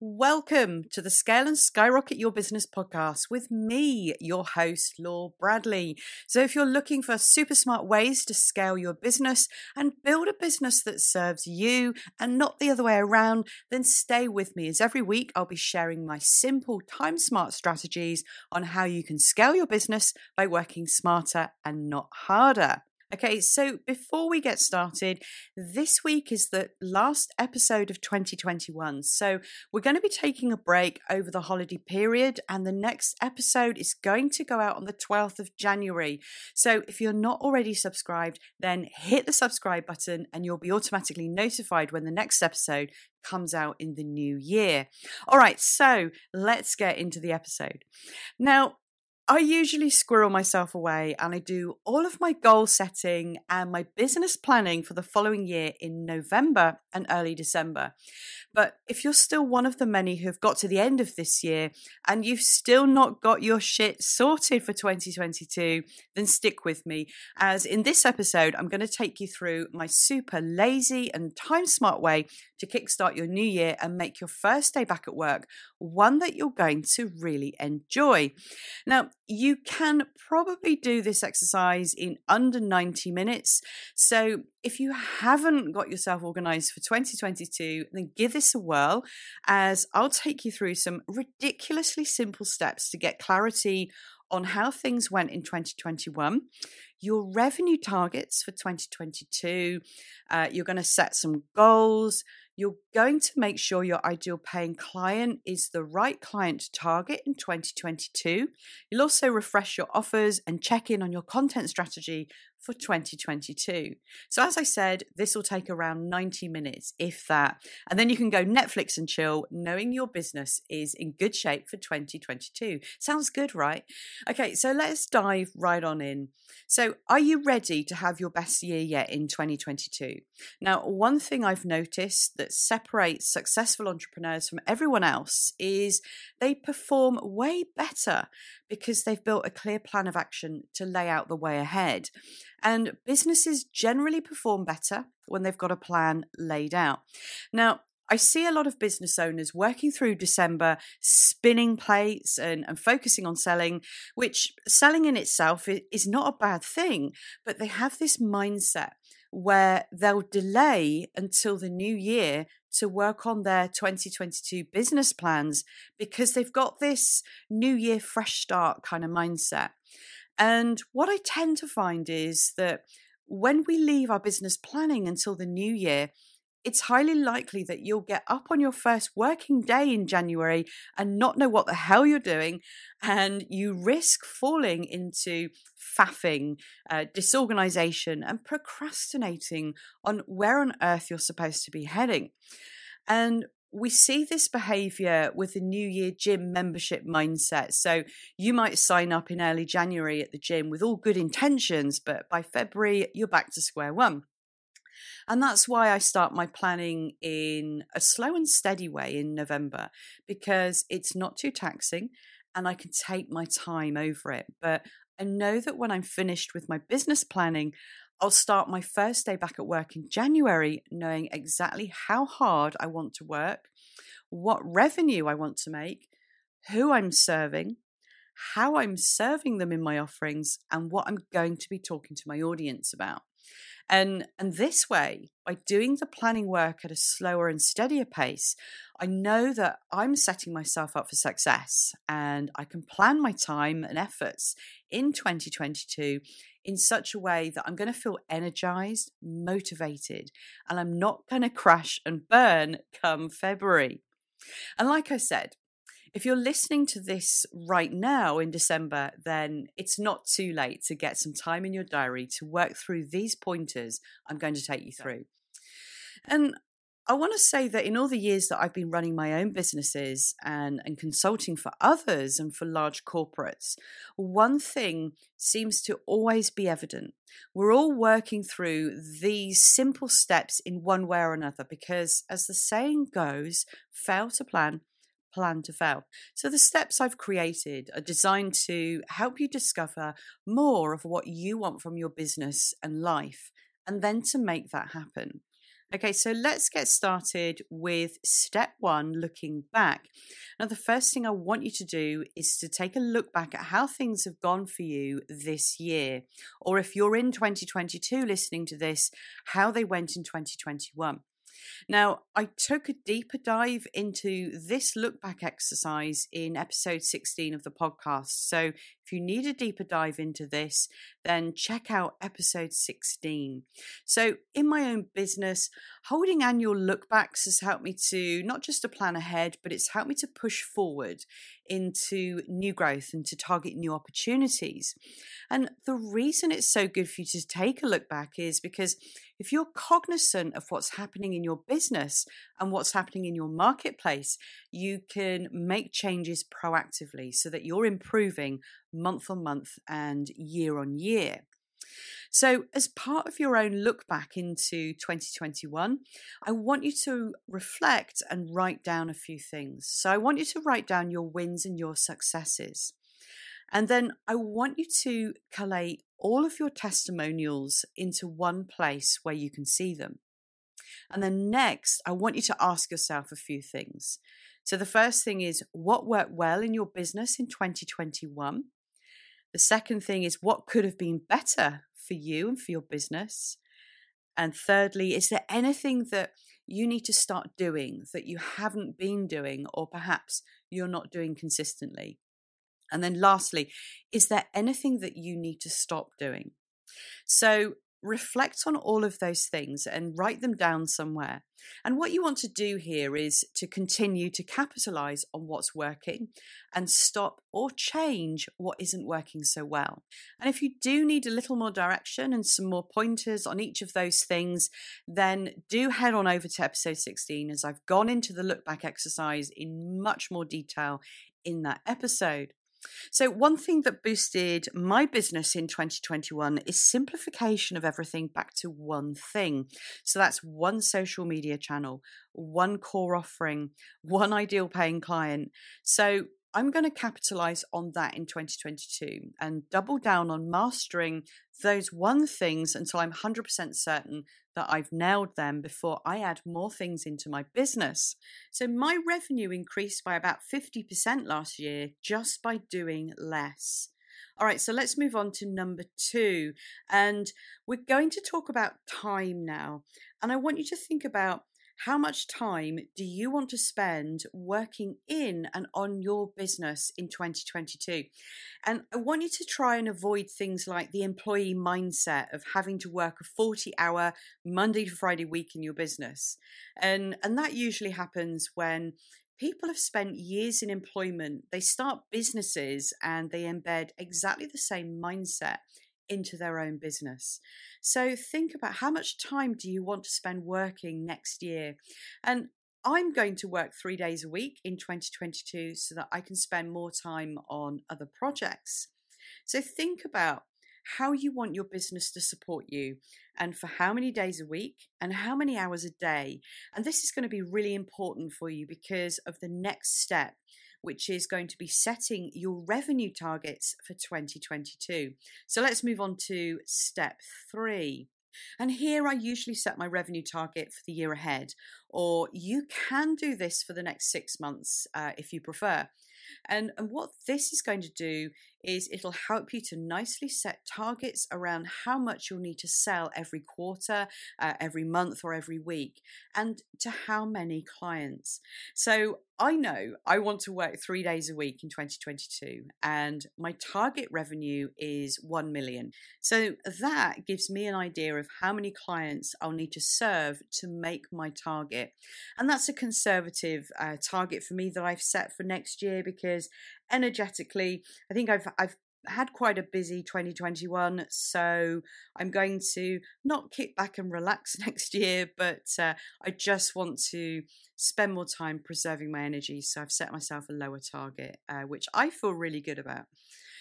Welcome to the Scale and Skyrocket Your Business podcast with me, your host, Lor Bradley. So, if you're looking for super smart ways to scale your business and build a business that serves you and not the other way around, then stay with me as every week I'll be sharing my simple time smart strategies on how you can scale your business by working smarter and not harder. Okay, so before we get started, this week is the last episode of 2021. So we're going to be taking a break over the holiday period, and the next episode is going to go out on the 12th of January. So if you're not already subscribed, then hit the subscribe button and you'll be automatically notified when the next episode comes out in the new year. All right, so let's get into the episode. Now, I usually squirrel myself away and I do all of my goal setting and my business planning for the following year in November and early December. But if you're still one of the many who've got to the end of this year and you've still not got your shit sorted for 2022, then stick with me. As in this episode, I'm going to take you through my super lazy and time smart way to kickstart your new year and make your first day back at work one that you're going to really enjoy. Now, you can probably do this exercise in under 90 minutes. So, if you haven't got yourself organized for 2022, then give this a whirl as I'll take you through some ridiculously simple steps to get clarity on how things went in 2021, your revenue targets for 2022. Uh, you're going to set some goals. You're going to make sure your ideal paying client is the right client to target in 2022. You'll also refresh your offers and check in on your content strategy for 2022. So, as I said, this will take around 90 minutes, if that. And then you can go Netflix and chill, knowing your business is in good shape for 2022. Sounds good, right? Okay, so let's dive right on in. So, are you ready to have your best year yet in 2022? Now, one thing I've noticed that separates successful entrepreneurs from everyone else is they perform way better because they've built a clear plan of action to lay out the way ahead. And businesses generally perform better when they've got a plan laid out. Now, I see a lot of business owners working through December, spinning plates and, and focusing on selling, which selling in itself is not a bad thing, but they have this mindset where they'll delay until the new year to work on their 2022 business plans because they've got this new year fresh start kind of mindset. And what I tend to find is that when we leave our business planning until the new year, it's highly likely that you'll get up on your first working day in January and not know what the hell you're doing. And you risk falling into faffing, uh, disorganization, and procrastinating on where on earth you're supposed to be heading. And we see this behavior with the New Year gym membership mindset. So you might sign up in early January at the gym with all good intentions, but by February, you're back to square one. And that's why I start my planning in a slow and steady way in November because it's not too taxing and I can take my time over it. But I know that when I'm finished with my business planning, I'll start my first day back at work in January knowing exactly how hard I want to work, what revenue I want to make, who I'm serving, how I'm serving them in my offerings, and what I'm going to be talking to my audience about. And, and this way, by doing the planning work at a slower and steadier pace, I know that I'm setting myself up for success and I can plan my time and efforts in 2022 in such a way that I'm going to feel energized, motivated, and I'm not going to crash and burn come February. And like I said, if you're listening to this right now in December, then it's not too late to get some time in your diary to work through these pointers I'm going to take you through. And I want to say that in all the years that I've been running my own businesses and, and consulting for others and for large corporates, one thing seems to always be evident. We're all working through these simple steps in one way or another because, as the saying goes, fail to plan, plan to fail. So, the steps I've created are designed to help you discover more of what you want from your business and life, and then to make that happen. Okay, so let's get started with step one looking back. Now, the first thing I want you to do is to take a look back at how things have gone for you this year. Or if you're in 2022 listening to this, how they went in 2021. Now, I took a deeper dive into this look back exercise in episode 16 of the podcast. So, if you need a deeper dive into this, then check out episode 16. So, in my own business, holding annual lookbacks has helped me to not just to plan ahead, but it's helped me to push forward into new growth and to target new opportunities. And the reason it's so good for you to take a look back is because if you're cognizant of what's happening in your business and what's happening in your marketplace, you can make changes proactively so that you're improving month on month and year on year. So, as part of your own look back into 2021, I want you to reflect and write down a few things. So, I want you to write down your wins and your successes. And then I want you to collate all of your testimonials into one place where you can see them. And then next, I want you to ask yourself a few things. So the first thing is what worked well in your business in 2021? The second thing is what could have been better for you and for your business? And thirdly, is there anything that you need to start doing that you haven't been doing or perhaps you're not doing consistently? And then lastly, is there anything that you need to stop doing? So reflect on all of those things and write them down somewhere. And what you want to do here is to continue to capitalize on what's working and stop or change what isn't working so well. And if you do need a little more direction and some more pointers on each of those things, then do head on over to episode 16 as I've gone into the look back exercise in much more detail in that episode. So, one thing that boosted my business in 2021 is simplification of everything back to one thing. So, that's one social media channel, one core offering, one ideal paying client. So, I'm going to capitalize on that in 2022 and double down on mastering those one things until I'm 100% certain that I've nailed them before I add more things into my business. So my revenue increased by about 50% last year just by doing less. All right, so let's move on to number two. And we're going to talk about time now. And I want you to think about how much time do you want to spend working in and on your business in 2022? And I want you to try and avoid things like the employee mindset of having to work a 40 hour Monday to Friday week in your business. And, and that usually happens when people have spent years in employment, they start businesses and they embed exactly the same mindset into their own business. So think about how much time do you want to spend working next year? And I'm going to work three days a week in 2022 so that I can spend more time on other projects. So think about how you want your business to support you and for how many days a week and how many hours a day. And this is going to be really important for you because of the next step, which is going to be setting your revenue targets for 2022. So let's move on to step three. And here I usually set my revenue target for the year ahead, or you can do this for the next six months uh, if you prefer. And, and what this is going to do is it'll help you to nicely set targets around how much you'll need to sell every quarter, uh, every month, or every week, and to how many clients. So I know I want to work three days a week in 2022, and my target revenue is 1 million. So that gives me an idea of how many clients I'll need to serve to make my target. And that's a conservative uh, target for me that I've set for next year because energetically, I think I've I've had quite a busy 2021 so i'm going to not kick back and relax next year but uh, i just want to spend more time preserving my energy so i've set myself a lower target uh, which i feel really good about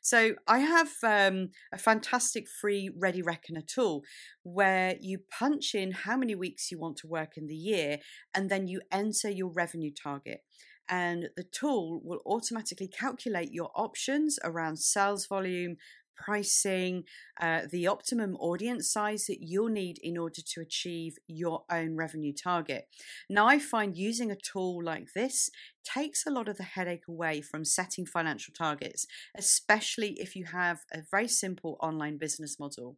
so i have um, a fantastic free ready reckoner tool where you punch in how many weeks you want to work in the year and then you enter your revenue target. And the tool will automatically calculate your options around sales volume, pricing, uh, the optimum audience size that you'll need in order to achieve your own revenue target. Now, I find using a tool like this takes a lot of the headache away from setting financial targets, especially if you have a very simple online business model.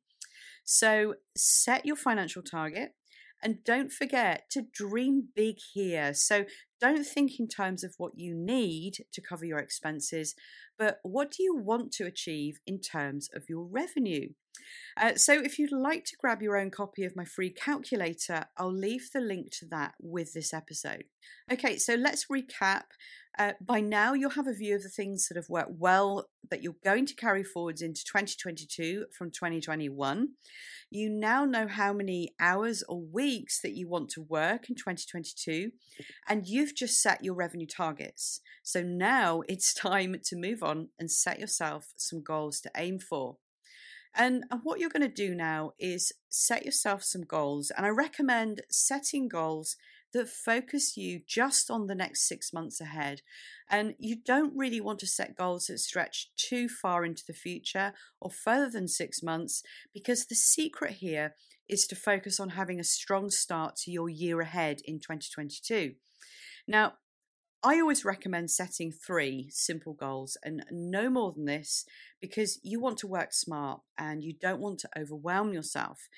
So, set your financial target. And don't forget to dream big here. So don't think in terms of what you need to cover your expenses, but what do you want to achieve in terms of your revenue? Uh, so, if you'd like to grab your own copy of my free calculator, I'll leave the link to that with this episode. Okay, so let's recap. Uh, by now, you'll have a view of the things that have worked well that you're going to carry forwards into 2022 from 2021. You now know how many hours or weeks that you want to work in 2022, and you've just set your revenue targets. So now it's time to move on and set yourself some goals to aim for. And, and what you're going to do now is set yourself some goals. And I recommend setting goals that focus you just on the next six months ahead. And you don't really want to set goals that stretch too far into the future or further than six months, because the secret here is to focus on having a strong start to your year ahead in 2022. Now, I always recommend setting three simple goals and no more than this because you want to work smart and you don't want to overwhelm yourself.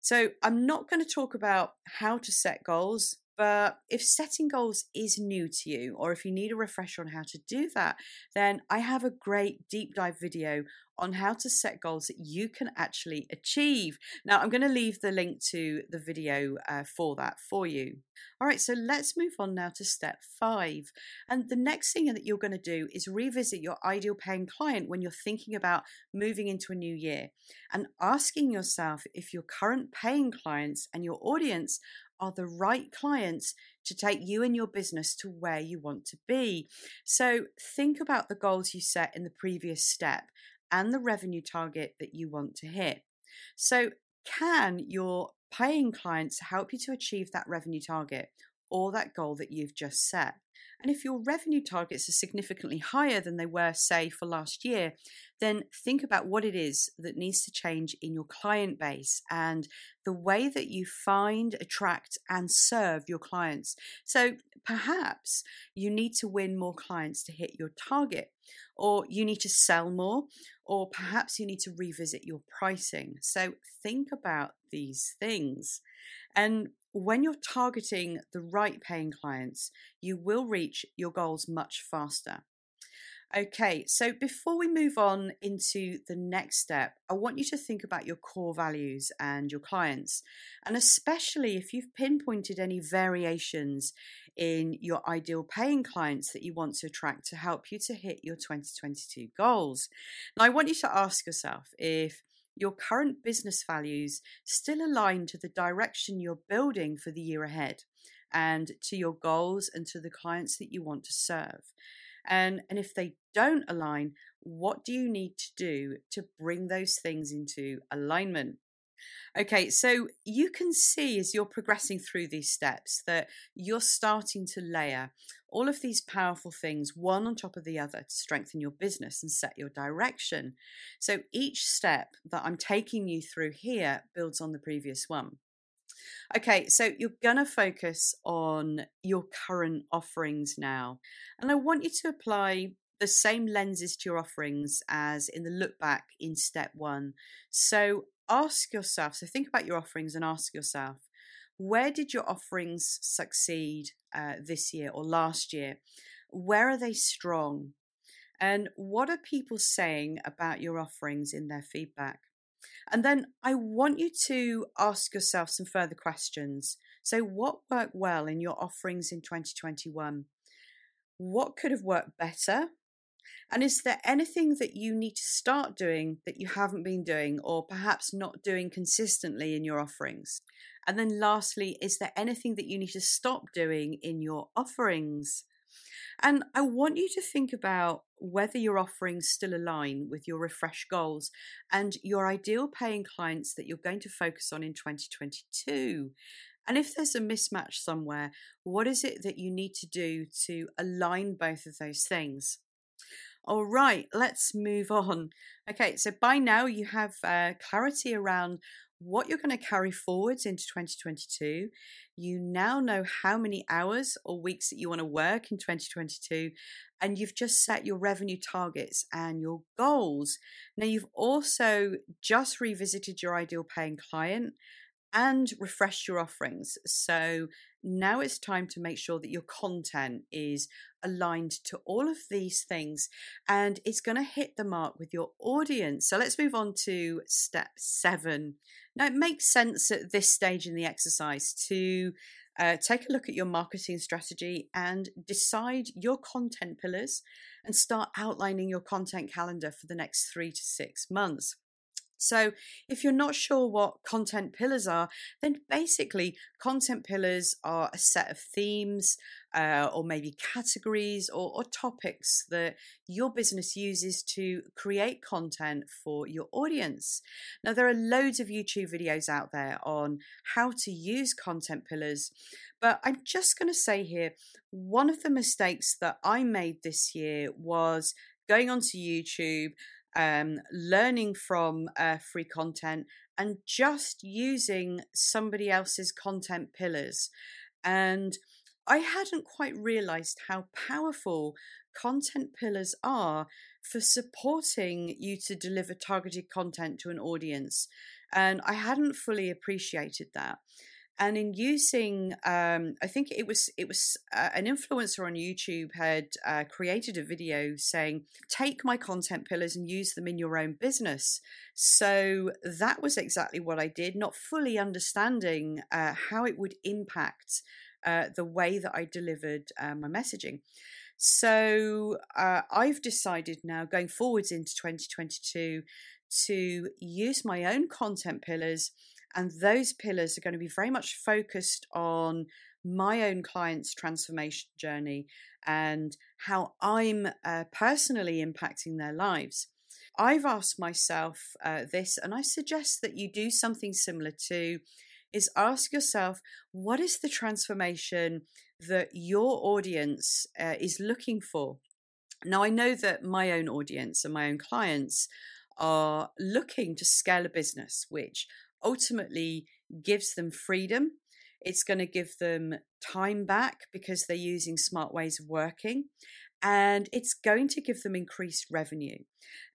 So, I'm not going to talk about how to set goals, but if setting goals is new to you, or if you need a refresher on how to do that, then I have a great deep dive video on how to set goals that you can actually achieve. Now, I'm going to leave the link to the video uh, for that for you. All right, so let's move on now to step five. And the next thing that you're going to do is revisit your ideal paying client when you're thinking about moving into a new year and asking yourself if your current paying clients and your audience are the right clients to take you and your business to where you want to be. So think about the goals you set in the previous step and the revenue target that you want to hit. So, can your paying clients help you to achieve that revenue target or that goal that you've just set? And if your revenue targets are significantly higher than they were, say, for last year, then think about what it is that needs to change in your client base and the way that you find, attract, and serve your clients. So perhaps you need to win more clients to hit your target, or you need to sell more, or perhaps you need to revisit your pricing. So think about these things. And when you're targeting the right paying clients, you will reach your goals much faster. Okay, so before we move on into the next step, I want you to think about your core values and your clients, and especially if you've pinpointed any variations in your ideal paying clients that you want to attract to help you to hit your 2022 goals. Now, I want you to ask yourself if your current business values still align to the direction you're building for the year ahead and to your goals and to the clients that you want to serve. And, and if they don't align, what do you need to do to bring those things into alignment? Okay, so you can see as you're progressing through these steps that you're starting to layer all of these powerful things one on top of the other to strengthen your business and set your direction. So each step that I'm taking you through here builds on the previous one. Okay, so you're going to focus on your current offerings now. And I want you to apply the same lenses to your offerings as in the look back in step one. So ask yourself, so think about your offerings and ask yourself, where did your offerings succeed uh, this year or last year? Where are they strong? And what are people saying about your offerings in their feedback? And then I want you to ask yourself some further questions. So, what worked well in your offerings in 2021? What could have worked better? And is there anything that you need to start doing that you haven't been doing or perhaps not doing consistently in your offerings? And then lastly, is there anything that you need to stop doing in your offerings? And I want you to think about whether your offerings still align with your refresh goals and your ideal paying clients that you're going to focus on in 2022. And if there's a mismatch somewhere, what is it that you need to do to align both of those things? All right, let's move on. Okay, so by now you have uh, clarity around what you're going to carry forwards into 2022. You now know how many hours or weeks that you want to work in 2022, and you've just set your revenue targets and your goals. Now, you've also just revisited your ideal paying client and refresh your offerings. So now it's time to make sure that your content is aligned to all of these things and it's going to hit the mark with your audience. So let's move on to step seven. Now, it makes sense at this stage in the exercise to uh, take a look at your marketing strategy and decide your content pillars and start outlining your content calendar for the next three to six months. So, if you're not sure what content pillars are, then basically, content pillars are a set of themes uh, or maybe categories or, or topics that your business uses to create content for your audience. Now, there are loads of YouTube videos out there on how to use content pillars, but I'm just going to say here one of the mistakes that I made this year was going onto YouTube um, learning from uh, free content and just using somebody else's content pillars. And I hadn't quite realized how powerful content pillars are for supporting you to deliver targeted content to an audience. And I hadn't fully appreciated that and in using um, i think it was it was uh, an influencer on youtube had uh, created a video saying take my content pillars and use them in your own business. So that was exactly what i did not fully understanding uh, how it would impact uh, the way that i delivered uh, my messaging. So uh, i've decided now going forwards into 2022 to use my own content pillars and those pillars are going to be very much focused on my own client's transformation journey and how I'm uh, personally impacting their lives. I've asked myself uh, this, and I suggest that you do something similar to Is ask yourself, what is the transformation that your audience uh, is looking for? Now, I know that my own audience and my own clients are looking to scale a business, which ultimately gives them freedom. It's going to give them time back because they're using smart ways of working. And it's going to give them increased revenue.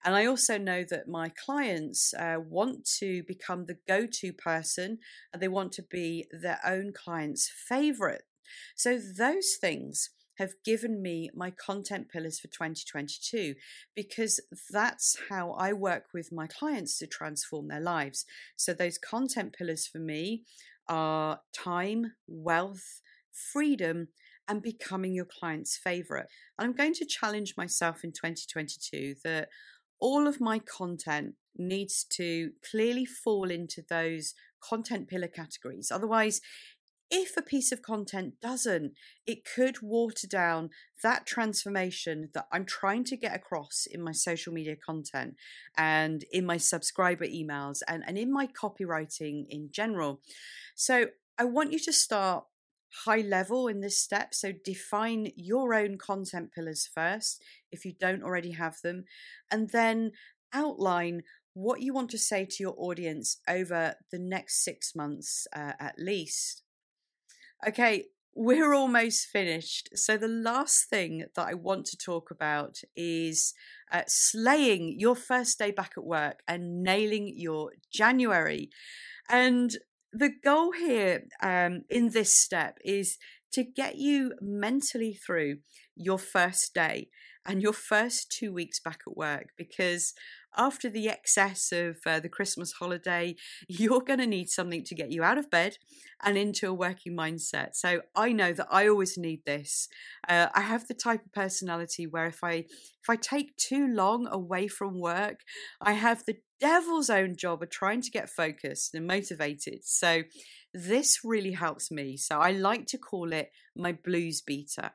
And I also know that my clients uh, want to become the go to person and they want to be their own client's favorite. So, those things have given me my content pillars for 2022 because that's how I work with my clients to transform their lives. So, those content pillars for me are time, wealth, freedom, and becoming your client's favorite. And I'm going to challenge myself in 2022 that all of my content needs to clearly fall into those content pillar categories. Otherwise, if a piece of content doesn't, it could water down that transformation that I'm trying to get across in my social media content and in my subscriber emails and, and in my copywriting in general. So I want you to start high level in this step. So define your own content pillars first, if you don't already have them, and then outline what you want to say to your audience over the next six months uh, at least. Okay, we're almost finished. So, the last thing that I want to talk about is uh, slaying your first day back at work and nailing your January. And the goal here um, in this step is to get you mentally through your first day and your first two weeks back at work because after the excess of uh, the Christmas holiday, you're going to need something to get you out of bed and into a working mindset. So I know that I always need this. Uh, I have the type of personality where if I if I take too long away from work, I have the devil's own job of trying to get focused and motivated. So this really helps me. So I like to call it my blues beater.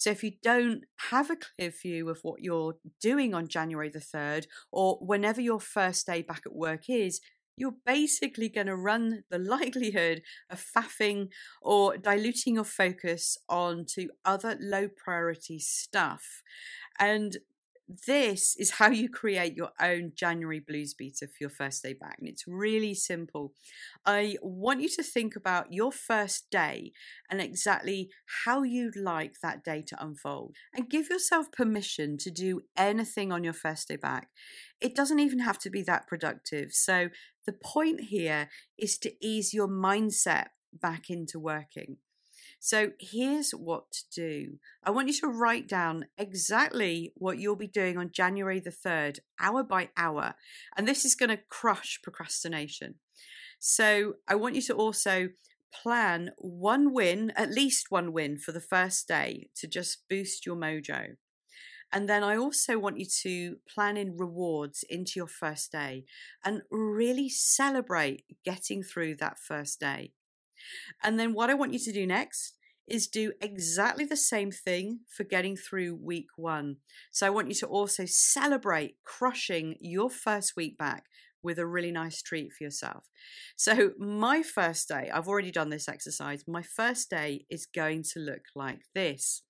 So if you don't have a clear view of what you're doing on January the 3rd or whenever your first day back at work is, you're basically going to run the likelihood of faffing or diluting your focus onto other low priority stuff. And this is how you create your own January blues beater for your first day back. And it's really simple. I want you to think about your first day and exactly how you'd like that day to unfold. And give yourself permission to do anything on your first day back. It doesn't even have to be that productive. So the point here is to ease your mindset back into working. So here's what to do. I want you to write down exactly what you'll be doing on January the 3rd, hour by hour. And this is going to crush procrastination. So I want you to also plan one win, at least one win for the first day to just boost your mojo. And then I also want you to plan in rewards into your first day and really celebrate getting through that first day. And then what I want you to do next is do exactly the same thing for getting through week one. So I want you to also celebrate crushing your first week back with a really nice treat for yourself. So, my first day, I've already done this exercise. My first day is going to look like this.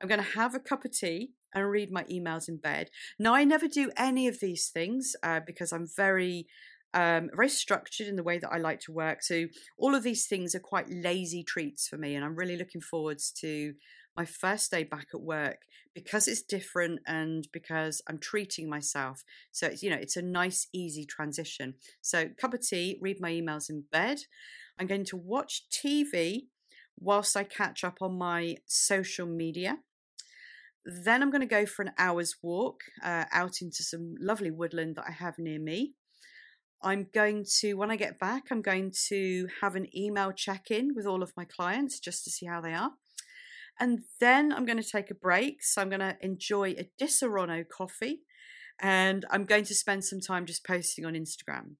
I'm going to have a cup of tea and read my emails in bed. Now, I never do any of these things uh, because I'm very um, very structured in the way that I like to work. So all of these things are quite lazy treats for me, and I'm really looking forwards to my first day back at work because it's different and because I'm treating myself. So it's you know it's a nice easy transition. So cup of tea, read my emails in bed. I'm going to watch TV whilst I catch up on my social media. Then I'm going to go for an hour's walk uh, out into some lovely woodland that I have near me. I'm going to, when I get back, I'm going to have an email check in with all of my clients just to see how they are. And then I'm going to take a break. So I'm going to enjoy a Disaronno coffee and I'm going to spend some time just posting on Instagram.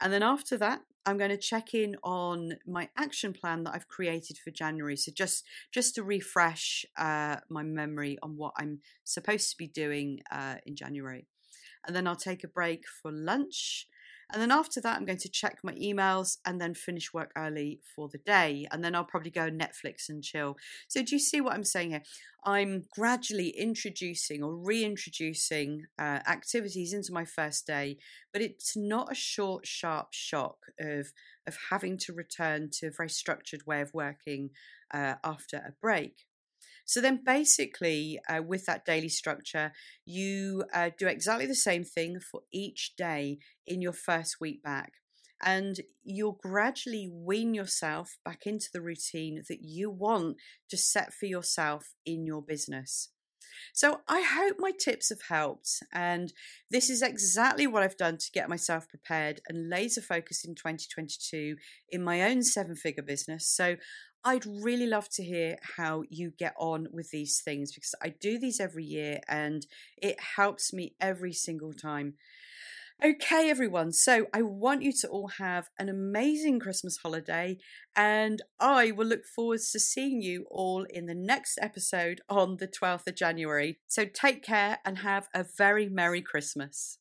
And then after that, I'm going to check in on my action plan that I've created for January. So just just to refresh uh, my memory on what I'm supposed to be doing uh, in January. And then I'll take a break for lunch and then after that, I'm going to check my emails and then finish work early for the day. And then I'll probably go Netflix and chill. So, do you see what I'm saying here? I'm gradually introducing or reintroducing uh, activities into my first day, but it's not a short, sharp shock of, of having to return to a very structured way of working uh, after a break. So then, basically, uh, with that daily structure, you uh, do exactly the same thing for each day in your first week back. And you'll gradually wean yourself back into the routine that you want to set for yourself in your business. So I hope my tips have helped. And this is exactly what I've done to get myself prepared and laser focused in 2022 in my own seven figure business. So I'd really love to hear how you get on with these things because I do these every year and it helps me every single time. Okay, everyone. So I want you to all have an amazing Christmas holiday, and I will look forward to seeing you all in the next episode on the 12th of January. So take care and have a very Merry Christmas.